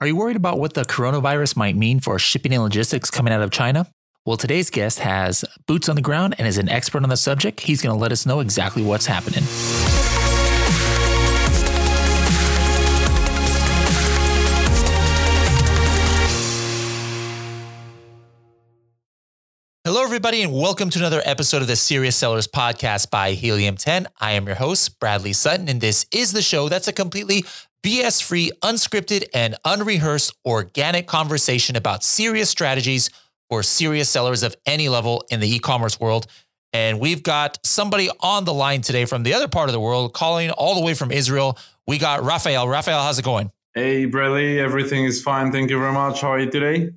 Are you worried about what the coronavirus might mean for shipping and logistics coming out of China? Well, today's guest has boots on the ground and is an expert on the subject. He's going to let us know exactly what's happening. Hello, everybody, and welcome to another episode of the Serious Sellers Podcast by Helium 10. I am your host, Bradley Sutton, and this is the show that's a completely BS free, unscripted, and unrehearsed organic conversation about serious strategies for serious sellers of any level in the e commerce world. And we've got somebody on the line today from the other part of the world, calling all the way from Israel. We got Raphael. Raphael, how's it going? Hey, Bradley, everything is fine. Thank you very much. How are you today?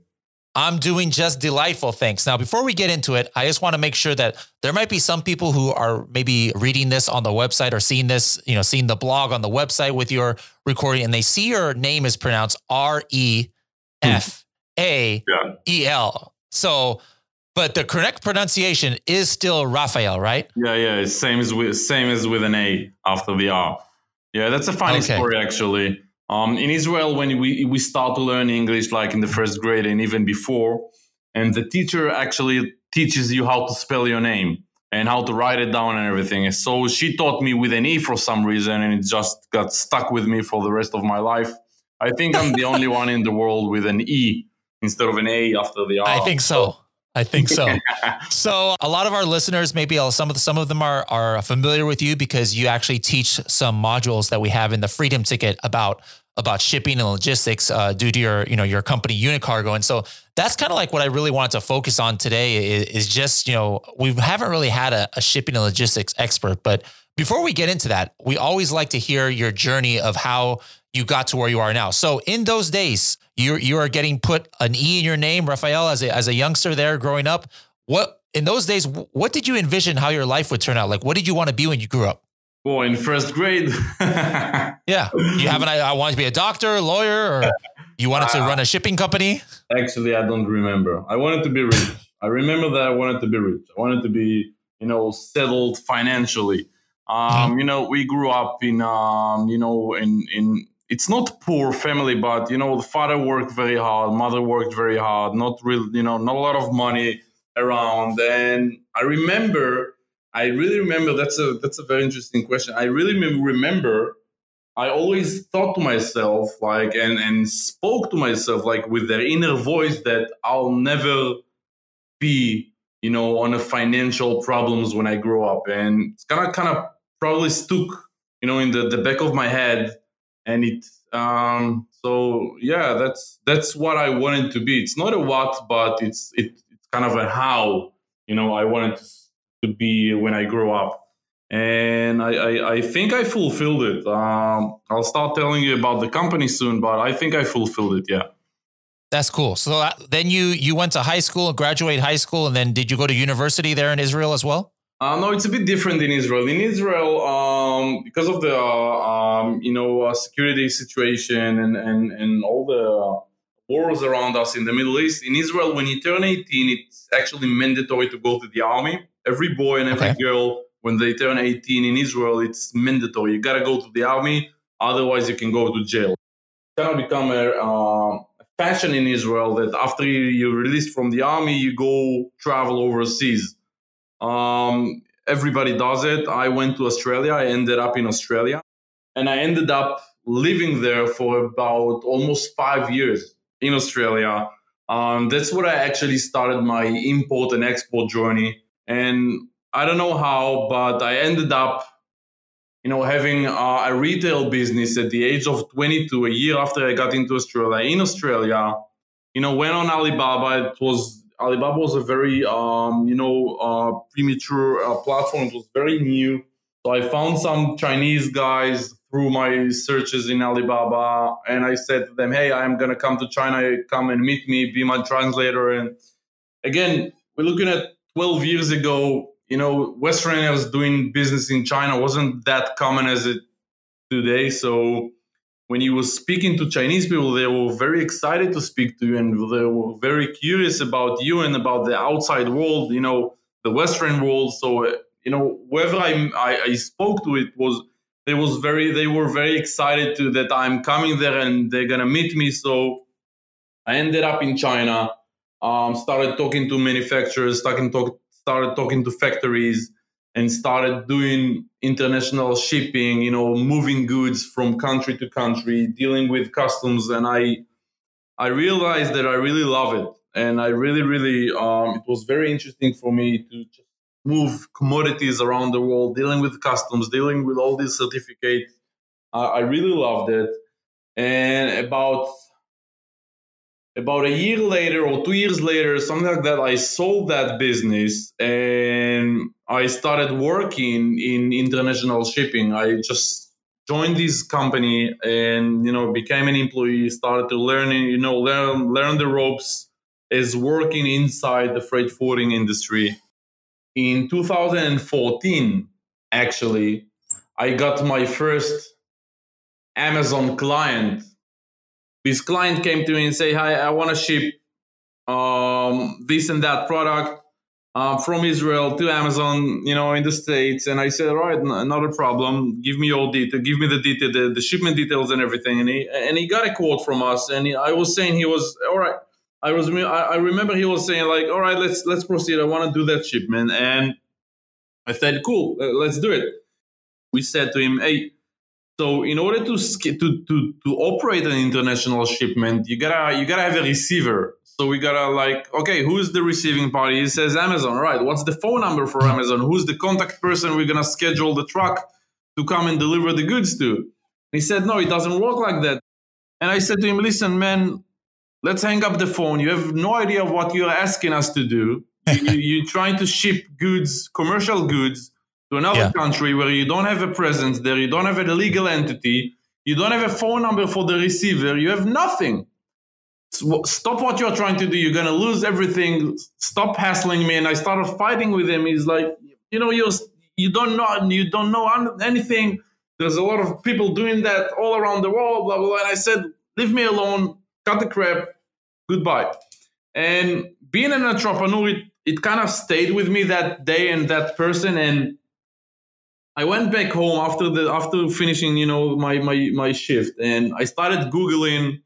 I'm doing just delightful. Thanks. Now, before we get into it, I just want to make sure that there might be some people who are maybe reading this on the website or seeing this, you know, seeing the blog on the website with your recording and they see your name is pronounced R E F A E L. So, but the correct pronunciation is still Raphael, right? Yeah, yeah. Same as with same as with an A after the R. Yeah, that's a funny okay. story actually. Um, in Israel, when we, we start to learn English, like in the first grade and even before, and the teacher actually teaches you how to spell your name and how to write it down and everything. So she taught me with an E for some reason, and it just got stuck with me for the rest of my life. I think I'm the only one in the world with an E instead of an A after the R. I think so. I think so. so a lot of our listeners, maybe some of the, some of them are are familiar with you because you actually teach some modules that we have in the Freedom Ticket about about shipping and logistics uh, due to your you know your company Unicargo, and so that's kind of like what I really wanted to focus on today is, is just you know we haven't really had a, a, shipping and logistics expert, but before we get into that, we always like to hear your journey of how you got to where you are now. So in those days, you you are getting put an E in your name, Raphael, as a as a youngster there growing up. What in those days, what did you envision how your life would turn out? Like, what did you want to be when you grew up? Well, in first grade. yeah. You have an I wanted to be a doctor, a lawyer, or you wanted to run a shipping company? Actually, I don't remember. I wanted to be rich. I remember that I wanted to be rich. I wanted to be, you know, settled financially. Um, mm-hmm. you know, we grew up in um, you know, in in it's not poor family, but you know, the father worked very hard, mother worked very hard, not real, you know, not a lot of money around. And I remember I really remember that's a that's a very interesting question. I really remember I always thought to myself like and and spoke to myself like with their inner voice that I'll never be you know on a financial problems when I grow up and it's kind of kind of probably stuck you know in the the back of my head and it um so yeah that's that's what I wanted to be. It's not a what but it's it, it's kind of a how you know I wanted to be when I grow up. And I, I, I think I fulfilled it. Um, I'll start telling you about the company soon, but I think I fulfilled it. Yeah. That's cool. So uh, then you you went to high school, graduate high school, and then did you go to university there in Israel as well? Uh, no, it's a bit different in Israel. In Israel, um, because of the uh, um, you know uh, security situation and, and and all the wars around us in the Middle East, in Israel, when you turn 18, it's actually mandatory to go to the army every boy and every okay. girl when they turn 18 in Israel, it's mandatory. You got to go to the army, otherwise you can go to jail. It's kind of become a uh, fashion in Israel that after you're released from the army, you go travel overseas. Um, everybody does it. I went to Australia. I ended up in Australia, and I ended up living there for about almost five years in Australia. Um, that's where I actually started my import and export journey and I don't know how, but I ended up, you know, having uh, a retail business at the age of 22, a year after I got into Australia. In Australia, you know, went on Alibaba. It was Alibaba was a very, um, you know, uh, premature uh, platform. It was very new. So I found some Chinese guys through my searches in Alibaba, and I said to them, "Hey, I'm gonna come to China. Come and meet me. Be my translator." And again, we're looking at 12 years ago, you know, Westerners doing business in China wasn't that common as it today. So when you were speaking to Chinese people, they were very excited to speak to you and they were very curious about you and about the outside world, you know, the Western world. So, you know, whoever I, I, I spoke to, it was, they was very they were very excited to that I'm coming there and they're gonna meet me. So I ended up in China. Um, started talking to manufacturers, started, talk, started talking to factories, and started doing international shipping. You know, moving goods from country to country, dealing with customs, and I I realized that I really love it, and I really really um, it was very interesting for me to just move commodities around the world, dealing with customs, dealing with all these certificates. I really loved it. And about about a year later or two years later, something like that, I sold that business and I started working in international shipping. I just joined this company and you know became an employee, started to learn you know learn learn the ropes as working inside the freight forwarding industry in 2014, actually, I got my first Amazon client. This client came to me and say, "Hi, I want to ship um, this and that product uh, from Israel to Amazon, you know, in the states." And I said, "All right, n- not a problem. Give me your detail. Give me the detail, the, the shipment details, and everything." And he and he got a quote from us, and he, I was saying he was all right I was I remember he was saying like, all right, let's let's proceed. I want to do that shipment, and I said, cool, let's do it. We said to him, hey, so in order to to to to operate an international shipment, you gotta you gotta have a receiver. So we gotta like, okay, who's the receiving party? He says Amazon, right? What's the phone number for Amazon? Who's the contact person we're gonna schedule the truck to come and deliver the goods to? He said, no, it doesn't work like that. And I said to him, listen, man, let's hang up the phone. You have no idea of what you're asking us to do. you, are trying to ship goods, commercial goods, to another yeah. country where you don't have a presence there, you don't have a legal entity, you don't have a phone number for the receiver, you have nothing. Stop what you're trying to do. You're gonna lose everything. Stop hassling me. And I started fighting with him. He's like, you know, you you don't know you don't know anything. There's a lot of people doing that all around the world. Blah blah. blah. And I said, leave me alone cut the crap, goodbye. And being an entrepreneur, it, it kind of stayed with me that day and that person. And I went back home after the after finishing, you know, my my my shift, and I started googling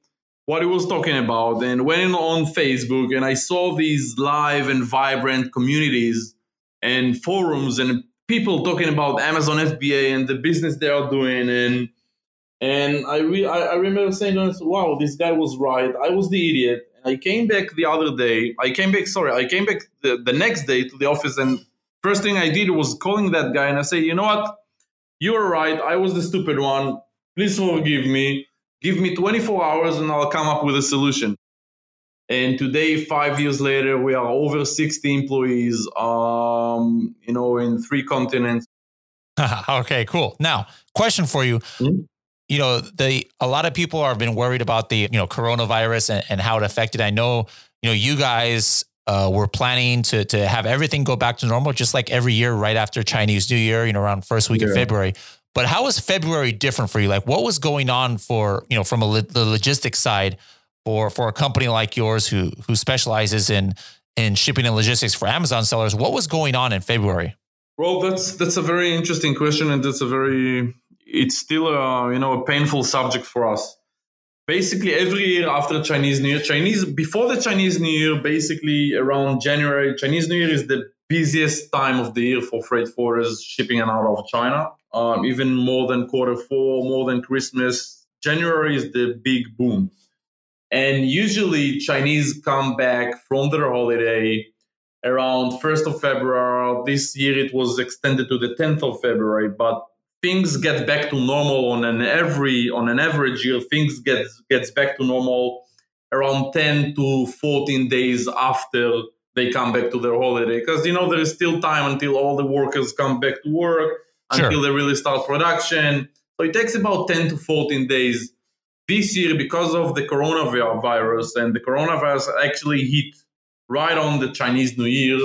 what he was talking about, and went on Facebook, and I saw these live and vibrant communities and forums and people talking about Amazon FBA and the business they are doing, and and I, re- I, remember saying, wow, this guy was right. I was the idiot. And I came back the other day. I came back, sorry, I came back the, the next day to the office. And first thing I did was calling that guy. And I say, you know what? You're right. I was the stupid one. Please forgive me. Give me 24 hours and I'll come up with a solution. And today, five years later, we are over 60 employees, um, you know, in three continents. okay, cool. Now, question for you. Mm-hmm you know, the a lot of people have been worried about the you know coronavirus and, and how it affected. I know you know you guys uh, were planning to to have everything go back to normal, just like every year right after Chinese New Year, you know, around first week yeah. of February. But how was February different for you? Like, what was going on for you know from a, the logistics side for for a company like yours who who specializes in in shipping and logistics for Amazon sellers? What was going on in February? Well, that's that's a very interesting question, and that's a very it's still a you know a painful subject for us. Basically, every year after Chinese New Year, Chinese before the Chinese New Year, basically around January, Chinese New Year is the busiest time of the year for freight forwarders shipping and out of China. Um, even more than quarter four, more than Christmas. January is the big boom. And usually Chinese come back from their holiday around 1st of February. This year it was extended to the 10th of February, but things get back to normal on an every on an average year things get gets back to normal around 10 to 14 days after they come back to their holiday because you know there is still time until all the workers come back to work sure. until they really start production so it takes about 10 to 14 days this year because of the coronavirus and the coronavirus actually hit right on the chinese new year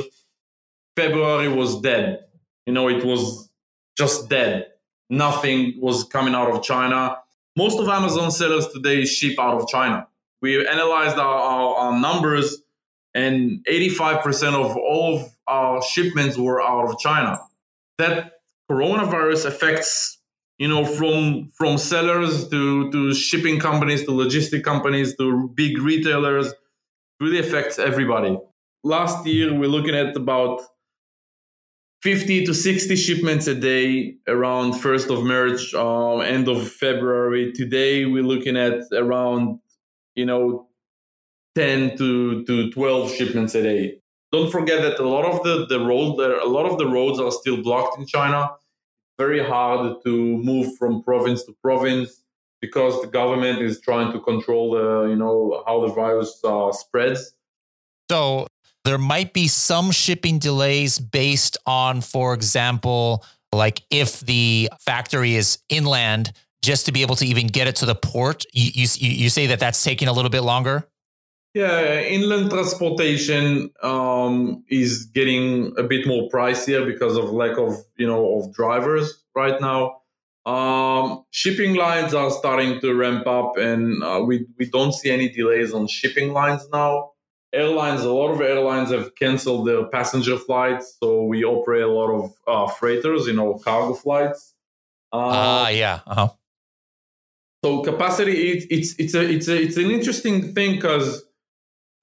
february was dead you know it was just dead nothing was coming out of China. Most of Amazon sellers today ship out of China. We analyzed our, our, our numbers, and 85% of all of our shipments were out of China. That coronavirus affects you know, from from sellers to to shipping companies to logistic companies to big retailers, really affects everybody. Last year, we're looking at about 50 to 60 shipments a day around 1st of March, uh, end of February. Today, we're looking at around, you know, 10 to, to 12 shipments a day. Don't forget that a lot of the, the road, a lot of the roads are still blocked in China very hard to move from province to province because the government is trying to control the you know how the virus uh, spreads. So there might be some shipping delays based on, for example, like if the factory is inland, just to be able to even get it to the port. You you, you say that that's taking a little bit longer. Yeah, inland transportation um, is getting a bit more pricier because of lack of you know of drivers right now. Um, shipping lines are starting to ramp up, and uh, we we don't see any delays on shipping lines now. Airlines, a lot of airlines have canceled their passenger flights, so we operate a lot of uh, freighters, you know, cargo flights. Ah, uh, yeah. Uh-huh. So capacity, it, it's it's a it's a it's an interesting thing because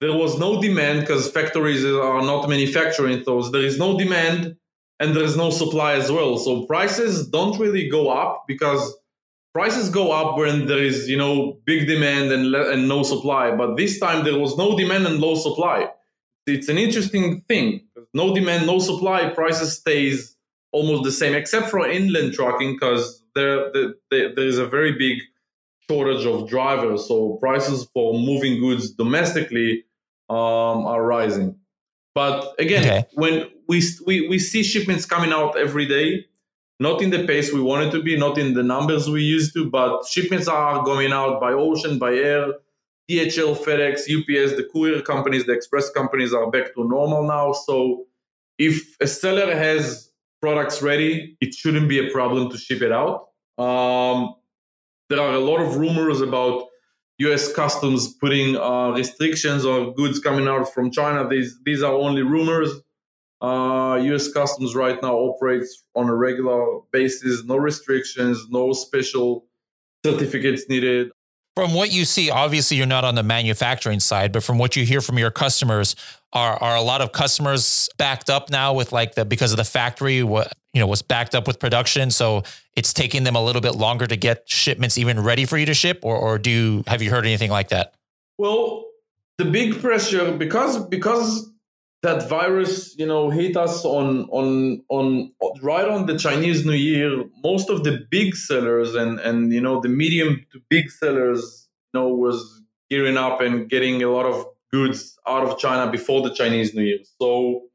there was no demand because factories are not manufacturing those. There is no demand and there is no supply as well. So prices don't really go up because prices go up when there is you know big demand and le- and no supply. But this time there was no demand and low supply. It's an interesting thing. No demand, no supply. Prices stays almost the same, except for inland trucking because there, there there is a very big shortage of drivers. So prices for moving goods domestically um, are rising. But again, okay. when we, we we see shipments coming out every day, not in the pace we want it to be, not in the numbers we used to, but shipments are going out by ocean, by air. DHL, FedEx, UPS, the courier companies, the express companies are back to normal now. So if a seller has products ready, it shouldn't be a problem to ship it out. Um, there are a lot of rumors about U.S. customs putting uh, restrictions on goods coming out from China. These these are only rumors. Uh, U.S. customs right now operates on a regular basis. No restrictions, no special certificates needed. From what you see, obviously you're not on the manufacturing side, but from what you hear from your customers, are are a lot of customers backed up now with like the because of the factory what you know was backed up with production, so it's taking them a little bit longer to get shipments even ready for you to ship, or or do you, have you heard anything like that? Well, the big pressure because because that virus you know hit us on on on right on the Chinese New Year. Most of the big sellers and and you know the medium to big sellers you know was gearing up and getting a lot of goods out of China before the Chinese New Year. So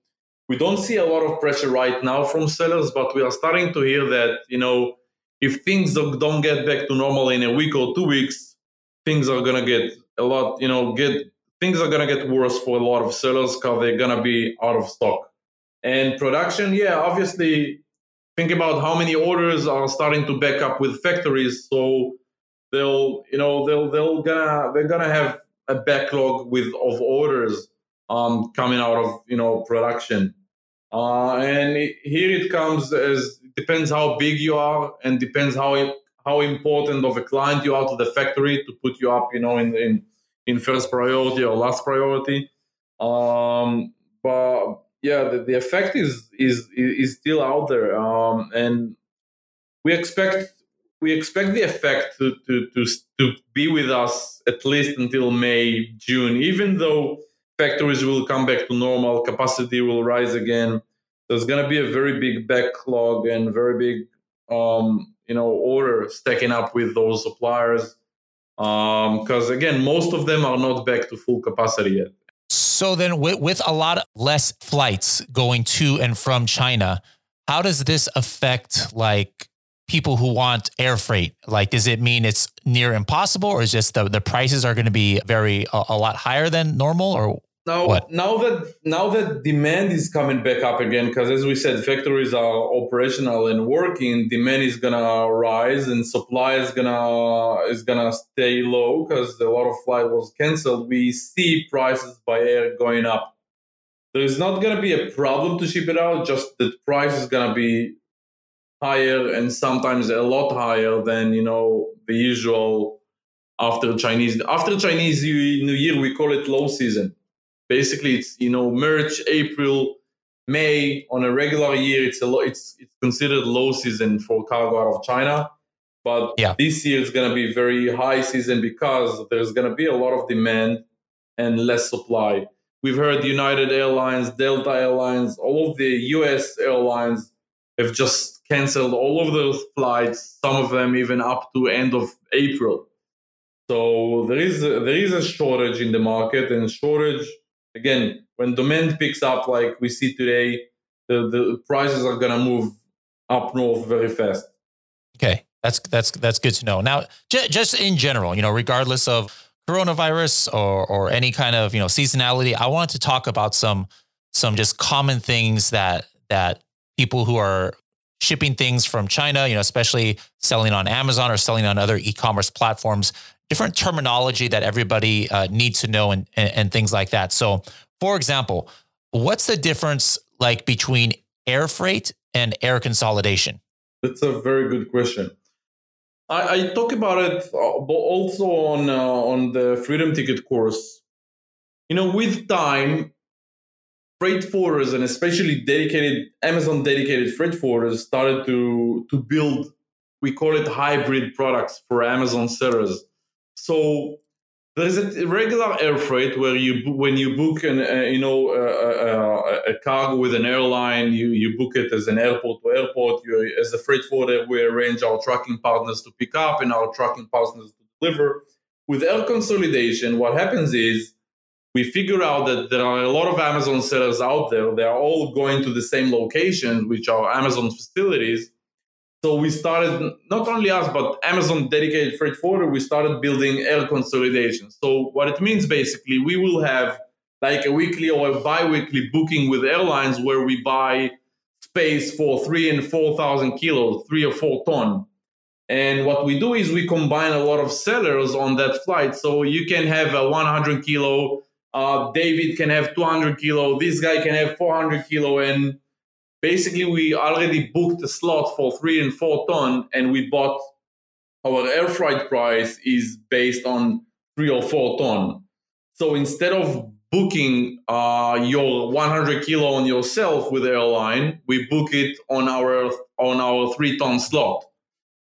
we don't see a lot of pressure right now from sellers, but we are starting to hear that, you know, if things don't get back to normal in a week or two weeks, things are going to get a lot, you know, get things are going to get worse for a lot of sellers because they're going to be out of stock. And production, yeah, obviously, think about how many orders are starting to back up with factories. So they'll, you know, they'll, they'll gonna, they're gonna have a backlog with of orders um, coming out of you know production. Uh, and it, here it comes as depends how big you are and depends how how important of a client you are to the factory to put you up you know in in, in first priority or last priority. Um, but yeah, the, the effect is is is still out there, um, and we expect we expect the effect to, to, to, to be with us at least until May, June, even though factories will come back to normal, capacity will rise again. There's going to be a very big backlog and very big, um, you know, order stacking up with those suppliers. Because um, again, most of them are not back to full capacity yet. So then, with, with a lot less flights going to and from China, how does this affect like people who want air freight? Like, does it mean it's near impossible, or is just the the prices are going to be very a, a, lot higher than normal, or now what? now that now that demand is coming back up again, because as we said, factories are operational and working, demand is gonna rise and supply is gonna is gonna stay low because a lot of flight was canceled. We see prices by air going up. There is not gonna be a problem to ship it out, just the price is gonna be higher and sometimes a lot higher than you know the usual after Chinese after Chinese New Year we call it low season. Basically, it's you know March, April, May on a regular year. It's a lo- it's it's considered low season for cargo out of China. But yeah. this year is going to be very high season because there's going to be a lot of demand and less supply. We've heard United Airlines, Delta Airlines, all of the US airlines have just canceled all of those flights, some of them even up to end of April. So there is a, there is a shortage in the market and shortage again when demand picks up like we see today, the, the prices are gonna move up north very fast. Okay. That's that's that's good to know. Now, j- just in general, you know, regardless of coronavirus or or any kind of you know seasonality, I wanted to talk about some some just common things that that people who are shipping things from China, you know, especially selling on Amazon or selling on other e-commerce platforms, different terminology that everybody uh, needs to know and, and and things like that. So, for example, what's the difference like between air freight and air consolidation? That's a very good question. I, I talk about it uh, also on uh, on the Freedom Ticket course. You know, with time, freight forwarders and especially dedicated Amazon dedicated freight forwarders started to to build. We call it hybrid products for Amazon sellers. So there's a regular air freight where you when you book an uh, you know a, a, cargo with an airline, you you book it as an airport to airport. You as a freight forwarder, we arrange our trucking partners to pick up and our trucking partners to deliver. With air consolidation, what happens is we figure out that there are a lot of Amazon sellers out there. They are all going to the same location, which are Amazon facilities so we started not only us, but Amazon dedicated freight forwarder. We started building air consolidation. So what it means basically, we will have like a weekly or a bi-weekly booking with airlines where we buy space for three and four thousand kilos, three or four ton. And what we do is we combine a lot of sellers on that flight. So you can have a 100 kilo, uh, David can have 200 kilo, this guy can have 400 kilo, and basically we already booked a slot for three and four ton and we bought our air freight price is based on three or four ton. So instead of booking uh, your 100 kilo on yourself with airline we book it on our on our three ton slot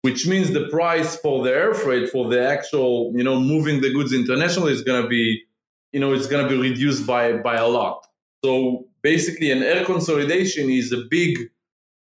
which means the price for the air freight for the actual you know moving the goods internationally is going to be you know it's going to be reduced by by a lot. So basically, an air consolidation is a big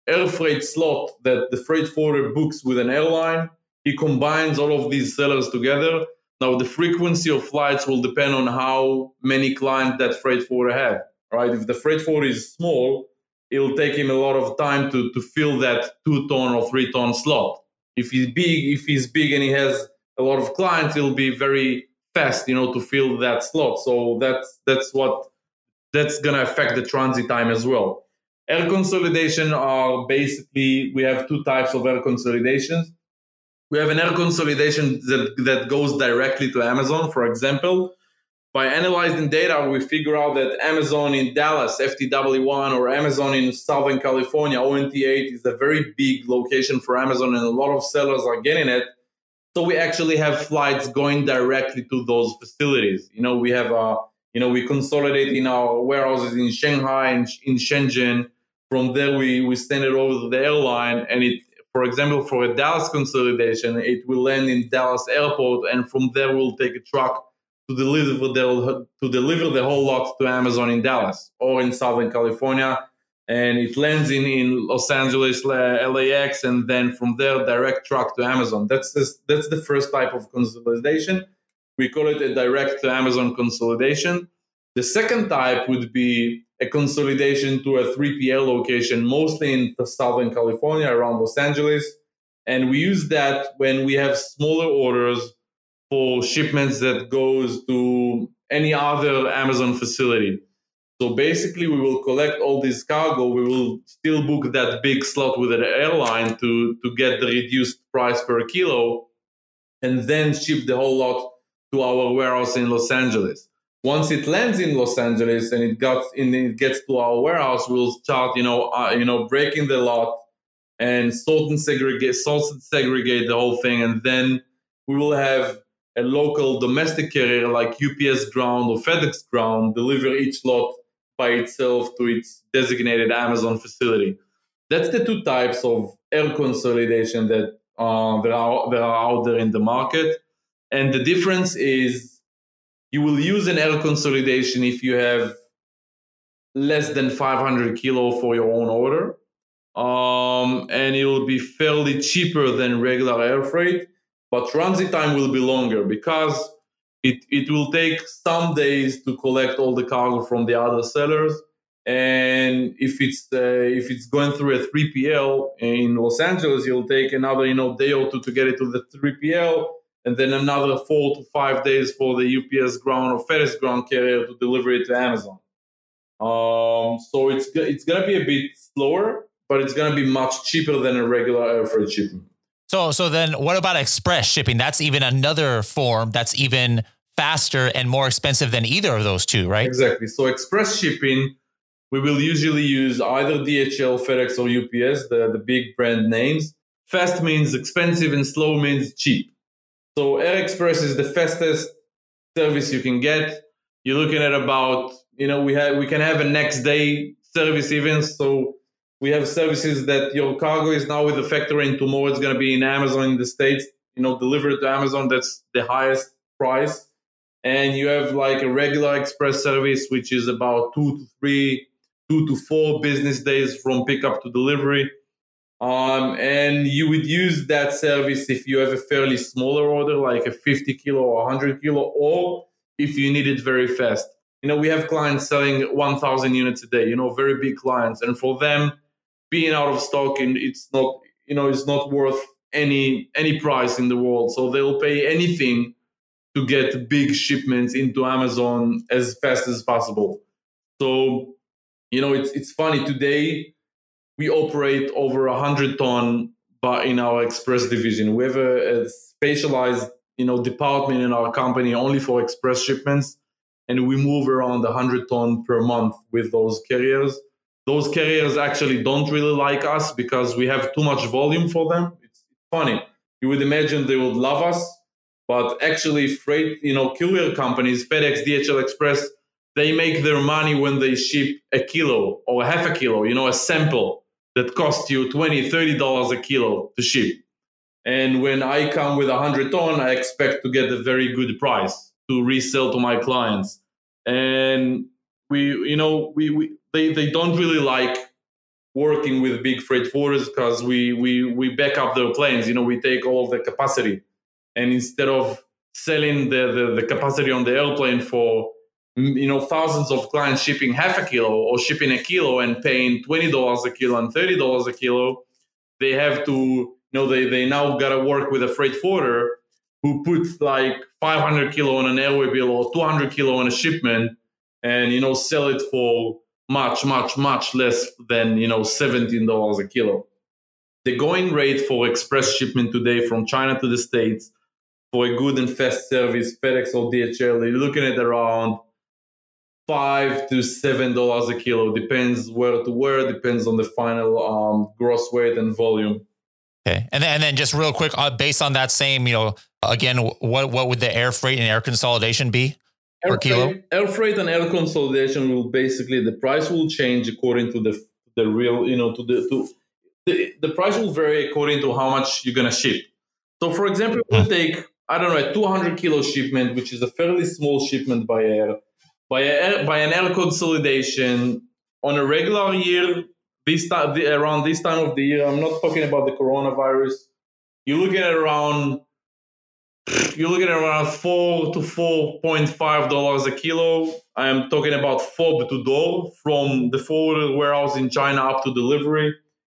air freight slot that the freight forwarder books with an airline. He combines all of these sellers together. Now, the frequency of flights will depend on how many clients that freight forwarder have. Right? If the freight forwarder is small, it'll take him a lot of time to, to fill that two ton or three ton slot. If he's big, if he's big and he has a lot of clients, it'll be very fast, you know, to fill that slot. So that's that's what that's going to affect the transit time as well. Air consolidation are basically, we have two types of air consolidations. We have an air consolidation that, that goes directly to Amazon, for example. By analyzing data, we figure out that Amazon in Dallas, FTW1, or Amazon in Southern California, ONT8, is a very big location for Amazon, and a lot of sellers are getting it. So we actually have flights going directly to those facilities. You know, we have a you know, we consolidate in our warehouses in Shanghai and in Shenzhen. From there, we, we send it over to the airline. And it, for example, for a Dallas consolidation, it will land in Dallas airport. And from there, we'll take a truck to deliver the, to deliver the whole lot to Amazon in Dallas or in Southern California. And it lands in, in Los Angeles, LAX, and then from there, direct truck to Amazon. That's, this, that's the first type of consolidation. We call it a direct to Amazon consolidation. The second type would be a consolidation to a 3PL location, mostly in Southern California, around Los Angeles. And we use that when we have smaller orders for shipments that goes to any other Amazon facility. So basically, we will collect all this cargo. We will still book that big slot with an airline to, to get the reduced price per kilo and then ship the whole lot to our warehouse in Los Angeles. Once it lands in Los Angeles and it it gets to our warehouse, we'll start, you know, uh, you know, breaking the lot, and sort and segregate, sort and segregate the whole thing, and then we will have a local domestic carrier like UPS Ground or FedEx Ground deliver each lot by itself to its designated Amazon facility. That's the two types of air consolidation that uh, are that are out there in the market, and the difference is you will use an air consolidation if you have less than 500 kilo for your own order um, and it will be fairly cheaper than regular air freight, but transit time will be longer because it, it will take some days to collect all the cargo from the other sellers. And if it's uh, if it's going through a 3PL in Los Angeles, it'll take another you know day or two to get it to the 3PL, and then another four to five days for the UPS ground or FedEx ground carrier to deliver it to Amazon. Um, so it's it's gonna be a bit slower, but it's going to be much cheaper than a regular air freight shipping. So, so then what about express shipping? That's even another form that's even faster and more expensive than either of those two, right? Exactly. So, express shipping, we will usually use either DHL, FedEx, or UPS, the, the big brand names. Fast means expensive and slow means cheap. So, Air Express is the fastest service you can get. You're looking at about, you know, we have we can have a next day service even. So we have services that your cargo is now with the factory and tomorrow it's going to be in Amazon in the States, you know, delivered to Amazon. That's the highest price. And you have like a regular express service, which is about two to three, two to four business days from pickup to delivery. Um, and you would use that service if you have a fairly smaller order, like a 50 kilo or 100 kilo, or if you need it very fast. You know, we have clients selling 1,000 units a day, you know, very big clients. And for them, being out of stock and it's not you know it's not worth any any price in the world so they'll pay anything to get big shipments into amazon as fast as possible so you know it's it's funny today we operate over a hundred ton but in our express division we have a, a specialized you know department in our company only for express shipments and we move around 100 ton per month with those carriers those carriers actually don't really like us because we have too much volume for them. It's funny. You would imagine they would love us, but actually, freight, you know, courier companies, FedEx, DHL Express, they make their money when they ship a kilo or half a kilo, you know, a sample that costs you 20 $30 a kilo to ship. And when I come with a 100 ton, I expect to get a very good price to resell to my clients. And we, you know, we, we they they don't really like working with big freight forwarders because we we we back up their planes. You know, we take all the capacity, and instead of selling the, the, the capacity on the airplane for you know thousands of clients shipping half a kilo or shipping a kilo and paying twenty dollars a kilo and thirty dollars a kilo, they have to you know they they now got to work with a freight forwarder who puts like 500 kilo on an airway bill or 200 kilo on a shipment and you know sell it for much, much, much less than you know seventeen dollars a kilo. The going rate for express shipment today from China to the States for a good and fast service, FedEx or DHL, you're looking at around five to seven dollars a kilo. Depends where to where. Depends on the final um, gross weight and volume. Okay, and then, and then just real quick, uh, based on that same, you know, again, what what would the air freight and air consolidation be? air kilo? Freight, air freight and air consolidation will basically the price will change according to the the real you know to the to the, the price will vary according to how much you're gonna ship. So for example, we'll hmm. take I don't know a 200 kilo shipment, which is a fairly small shipment by air by a, by an air consolidation on a regular year. This time around this time of the year, I'm not talking about the coronavirus. You're looking at around you're looking at around four to four point five dollars a kilo. I am talking about fob to door from the forwarded warehouse in China up to delivery.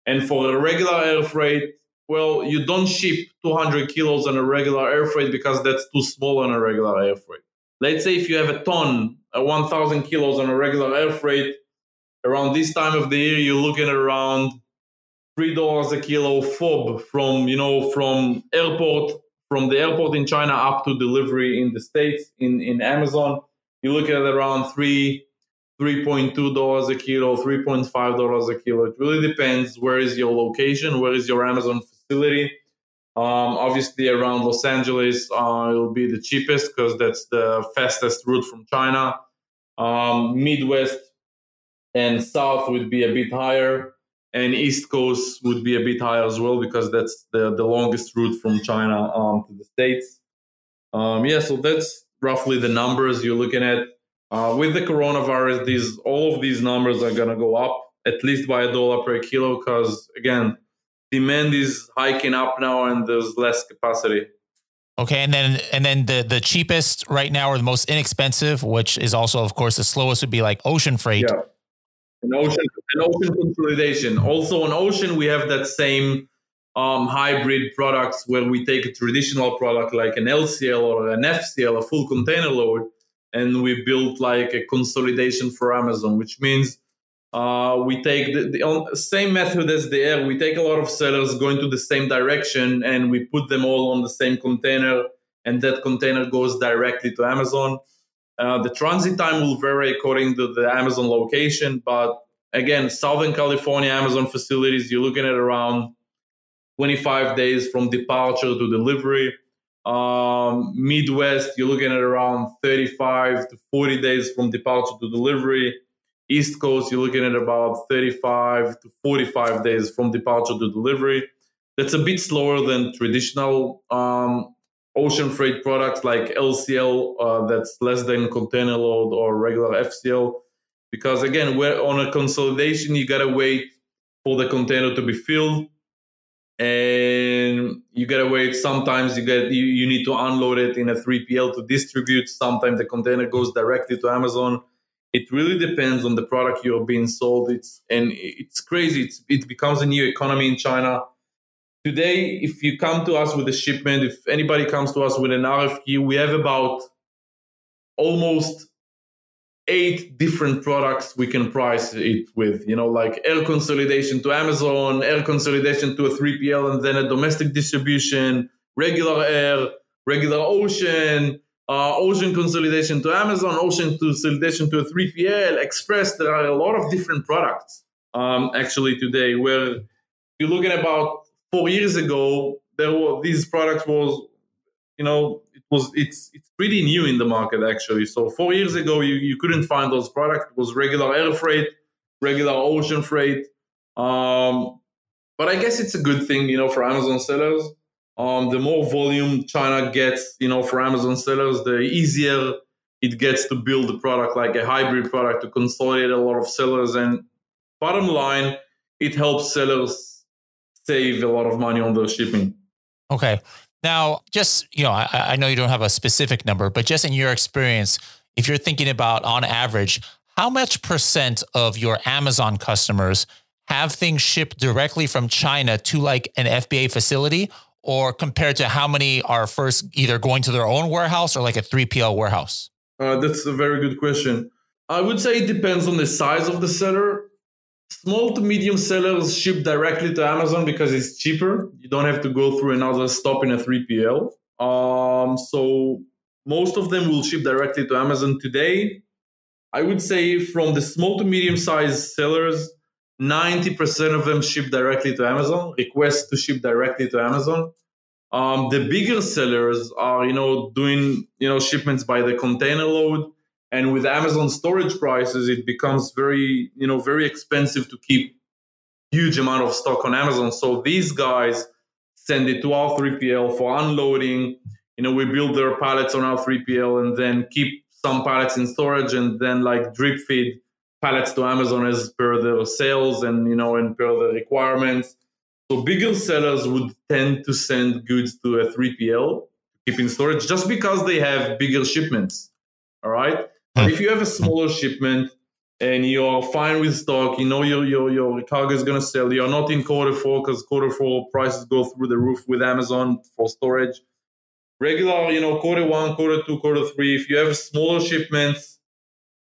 And for a regular air freight, well, you don't ship 200 kilos on a regular air freight because that's too small on a regular air freight. Let's say if you have a ton, a 1,000 kilos on a regular air freight, around this time of the year, you're looking at around three dollars a kilo fob from you know from airport from the airport in China up to delivery in the States in, in Amazon, you look at around three $3.2 a kilo, $3.5 a kilo. It really depends where is your location, where is your Amazon facility. Um, obviously, around Los Angeles, uh, it'll be the cheapest because that's the fastest route from China. Um, Midwest and South would be a bit higher, and East Coast would be a bit higher as well because that's the, the longest route from China um, to the States. Um, yeah, so that's roughly the numbers you're looking at. Uh, with the coronavirus, these all of these numbers are gonna go up at least by a dollar per kilo because again, demand is hiking up now and there's less capacity. Okay, and then and then the the cheapest right now or the most inexpensive, which is also of course the slowest, would be like ocean freight. Yeah, an ocean an ocean consolidation. Also on ocean, we have that same um, hybrid products where we take a traditional product like an LCL or an FCL, a full container load, and we build like a consolidation for Amazon, which means uh, we take the, the same method as the air. We take a lot of sellers going to the same direction and we put them all on the same container, and that container goes directly to Amazon. Uh, the transit time will vary according to the Amazon location, but again, Southern California Amazon facilities, you're looking at around 25 days from departure to delivery. Um, Midwest, you're looking at around 35 to 40 days from departure to delivery. East Coast, you're looking at about 35 to 45 days from departure to delivery. That's a bit slower than traditional um, ocean freight products like LCL, uh, that's less than container load or regular FCL. Because again, we're on a consolidation, you gotta wait for the container to be filled and you gotta wait sometimes you get you, you need to unload it in a 3pl to distribute sometimes the container goes directly to amazon it really depends on the product you're being sold. It's and it's crazy. It's, it becomes a new economy in china. Today if you come to us with a shipment if anybody comes to us with an rfq we have about almost eight different products we can price it with you know like air consolidation to amazon air consolidation to a 3pl and then a domestic distribution regular air regular ocean uh, ocean consolidation to amazon ocean consolidation to a 3pl express. There are a lot of different products um, actually today where you're looking about four years ago there were these products was you know it was it's it's pretty new in the market actually. So four years ago you, you couldn't find those products. It was regular air freight regular ocean freight. Um, but i guess it's a good thing you know for amazon sellers um, the more volume china gets you know for amazon sellers the easier it gets to build a product like a hybrid product to consolidate a lot of sellers. And bottom line it helps sellers save a lot of money on their shipping. Okay. Now, just, you know, I, I know you don't have a specific number, but just in your experience, if you're thinking about on average, how much percent of your Amazon customers have things shipped directly from China to like an FBA facility or compared to how many are first either going to their own warehouse or like a 3PL warehouse? Uh, that's a very good question. I would say it depends on the size of the seller small to medium sellers ship directly to Amazon because it's cheaper. You don't have to go through another stop in a 3PL. Um, so most of them will ship directly to Amazon today. I would say from the small to medium sized sellers, 90% of them ship directly to Amazon, request to ship directly to Amazon. Um, the bigger sellers are, you know, doing, you know, shipments by the container load and with amazon storage prices it becomes very you know very expensive to keep huge amount of stock on amazon so these guys send it to our 3pl for unloading you know we build their pallets on our 3pl and then keep some pallets in storage and then like drip feed pallets to amazon as per their sales and you know and per the requirements so bigger sellers would tend to send goods to a 3pl keep in storage just because they have bigger shipments all right but if you have a smaller shipment and you're fine with stock, you know your your your cargo is gonna sell. You're not in quarter four because quarter four prices go through the roof with Amazon for storage. Regular, you know, quarter one, quarter two, quarter three. If you have smaller shipments,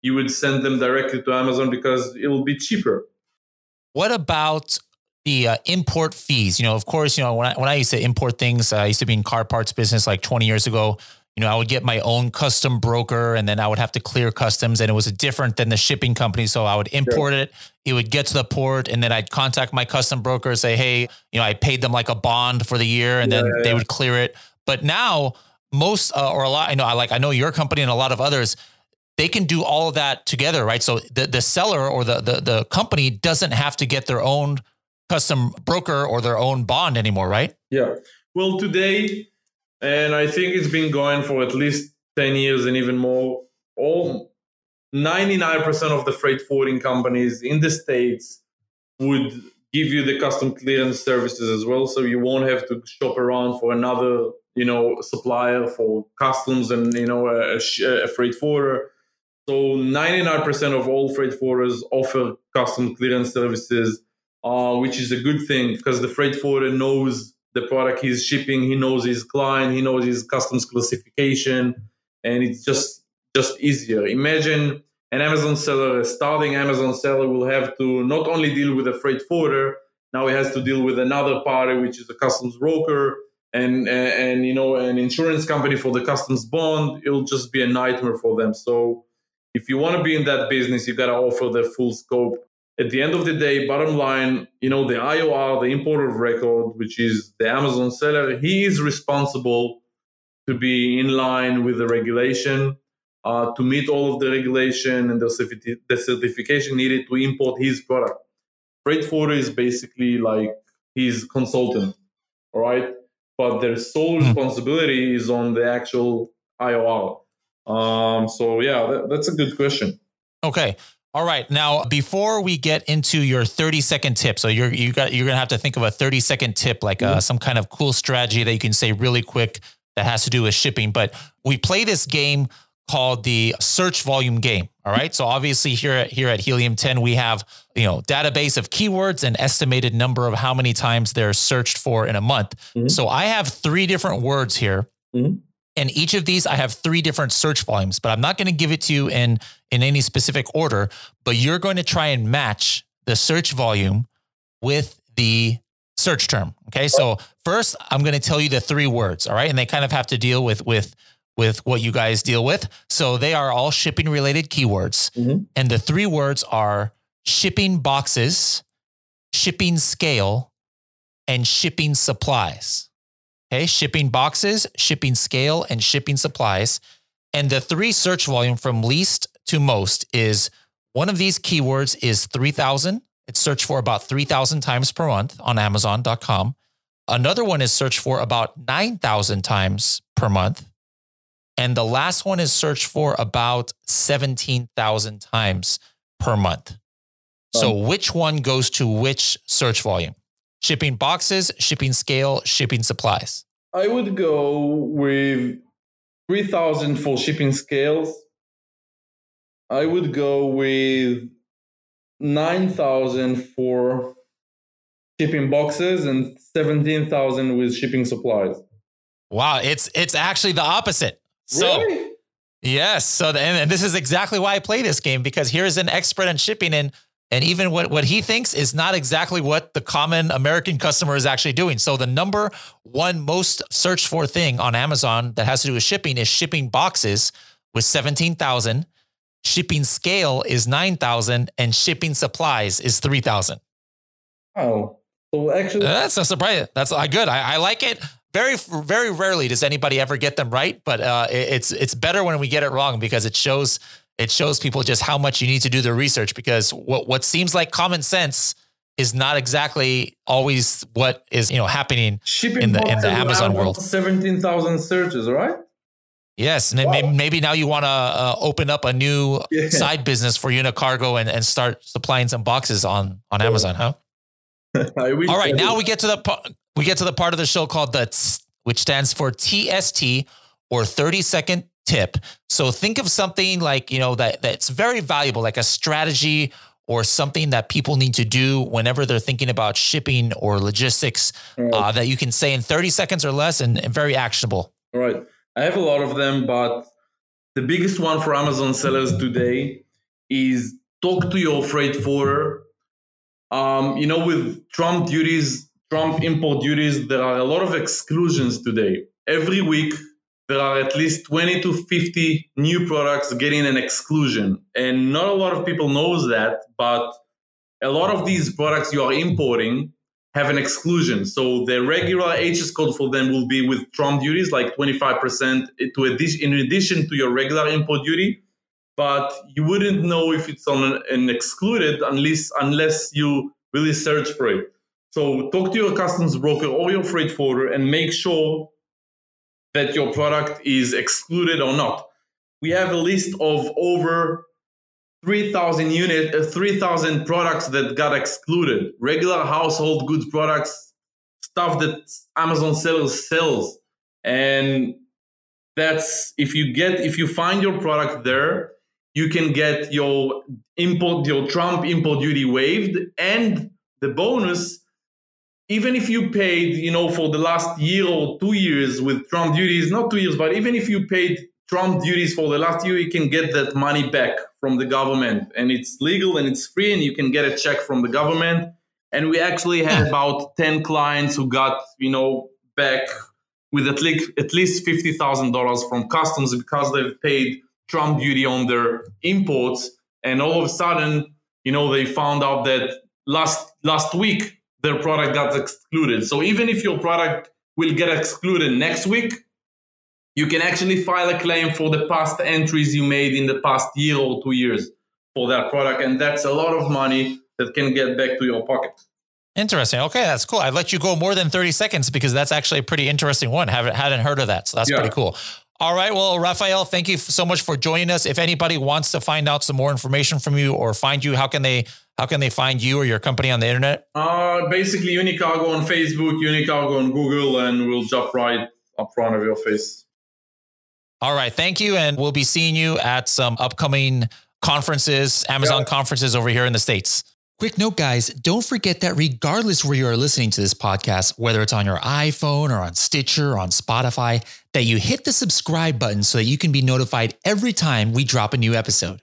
you would send them directly to Amazon because it will be cheaper. What about the uh, import fees? You know, of course, you know when I when I used to import things, uh, I used to be in car parts business like 20 years ago you know, I would get my own custom broker and then I would have to clear customs and it was different than the shipping company. So I would import sure. it. It would get to the port and then I'd contact my custom broker, say, Hey, you know, I paid them like a bond for the year and yeah, then yeah, they yeah. would clear it. But now most uh, or a lot, I know, I like, I know your company and a lot of others, they can do all of that together, right? So the, the seller or the, the, the company doesn't have to get their own custom broker or their own bond anymore, right? Yeah. Well, today, and I think it's been going for at least 10 years and even more. All 99% of the freight forwarding companies in the States would give you the custom clearance services as well. So you won't have to shop around for another, you know, supplier for customs and, you know, a, a freight forwarder. So 99% of all freight forwarders offer custom clearance services, uh, which is a good thing because the freight forwarder knows the product he's shipping. He knows his client. He knows his customs classification, and it's just just easier. Imagine an Amazon seller, a starting Amazon seller, will have to not only deal with a freight forwarder. Now he has to deal with another party, which is a customs broker, and and you know an insurance company for the customs bond. It'll just be a nightmare for them. So if you want to be in that business, you got to offer the full scope at the end of the day, bottom line, you know, the IOR, the importer of record, which is the Amazon seller, he is responsible to be in line with the regulation, uh, to meet all of the regulation and the, the certification needed to import his product. Freight forwarder is basically like his consultant, all right? But their sole hmm. responsibility is on the actual IOR. Um, so yeah, that, that's a good question. Okay. All right. Now, before we get into your 30 second tip, so you're you got you're gonna have to think of a 30 second tip, like uh, mm-hmm. some kind of cool strategy that you can say really quick that has to do with shipping. But we play this game called the search volume game. All right. So obviously here at here at Helium 10, we have, you know, database of keywords and estimated number of how many times they're searched for in a month. Mm-hmm. So I have three different words here. Mm-hmm. And each of these, I have three different search volumes, but I'm not going to give it to you in, in any specific order, but you're going to try and match the search volume with the search term. Okay. So first I'm going to tell you the three words. All right. And they kind of have to deal with, with, with what you guys deal with. So they are all shipping related keywords. Mm-hmm. And the three words are shipping boxes, shipping scale, and shipping supplies. Okay, shipping boxes, shipping scale, and shipping supplies. And the three search volume from least to most is one of these keywords is 3000. It's searched for about 3000 times per month on amazon.com. Another one is searched for about 9000 times per month. And the last one is searched for about 17,000 times per month. So um, which one goes to which search volume? Shipping boxes, shipping scale, shipping supplies? I would go with 3000 for shipping scales. I would go with 9000 for shipping boxes and 17,000 with shipping supplies. Wow, it's it's actually the opposite. So really? Yes, so the, and this is exactly why I play this game because here's an expert on shipping and and even what, what he thinks is not exactly what the common American customer is actually doing. So the number one most searched for thing on Amazon that has to do with shipping is shipping boxes with 17,000. Shipping scale is 9,000 and shipping supplies is 3,000. Oh, well, actually, that's a surprise. That's uh, good. I, I like it very very rarely does anybody ever get them right but uh, it's it's better when we get it wrong because it shows it shows people just how much you need to do the research because what what seems like common sense is not exactly always what is you know happening Shipping in the in the Amazon world. Seventeen thousand searches, right? Yes, and wow. maybe, maybe now you want to uh, open up a new yeah. side business for Unicargo and, and start supplying some boxes on on Amazon, huh? All right, now we get to the we get to the part of the show called the TST, which stands for TST or 30 second tip. So think of something like, you know, that that's very valuable, like a strategy or something that people need to do whenever they're thinking about shipping or logistics right. uh, that you can say in 30 seconds or less and, and very actionable. All right. I have a lot of them, but the biggest one for Amazon sellers today is talk to your freight forwarder. Um, you know, with Trump duties, Trump import duties, there are a lot of exclusions today. Every week, there are at least 20 to 50 new products getting an exclusion. And not a lot of people knows that, but a lot of these products you are importing have an exclusion. So the regular HS code for them will be with Trump duties, like 25% to addition, in addition to your regular import duty. But you wouldn't know if it's on an excluded unless unless you really search for it. So talk to your customs broker or your freight forwarder and make sure that your product is excluded or not. We have a list of over 3,000 unit, uh, 3,000 products that got excluded. Regular household goods products, stuff that Amazon sellers sells, and that's if you get if you find your product there, you can get your import your Trump import duty waived, and the bonus. Even if you paid, you know, for the last year or two years with Trump duties, not two years, but even if you paid Trump duties for the last year, you can get that money back from the government. And it's legal and it's free, and you can get a check from the government. And we actually had about 10 clients who got, you know, back with at least at least fifty thousand dollars from customs because they've paid Trump duty on their imports, and all of a sudden, you know, they found out that last last week their product got excluded. So even if your product will get excluded next week, you can actually file a claim for the past entries you made in the past year or two years for that product. And that's a lot of money that can get back to your pocket. Interesting. Okay, that's cool. I'd let you go more than 30 seconds because that's actually a pretty interesting one. Haven't hadn't heard of that. So that's yeah. pretty cool. All right. Well, Raphael, thank you so much for joining us. If anybody wants to find out some more information from you or find you, how can they how can they find you or your company on the internet? Uh basically Unicargo on Facebook, Unicargo on Google, and we'll jump right up front of your face. All right. Thank you. And we'll be seeing you at some upcoming conferences, Amazon conferences over here in the States. Quick note, guys, don't forget that regardless where you are listening to this podcast, whether it's on your iPhone or on Stitcher or on Spotify, that you hit the subscribe button so that you can be notified every time we drop a new episode.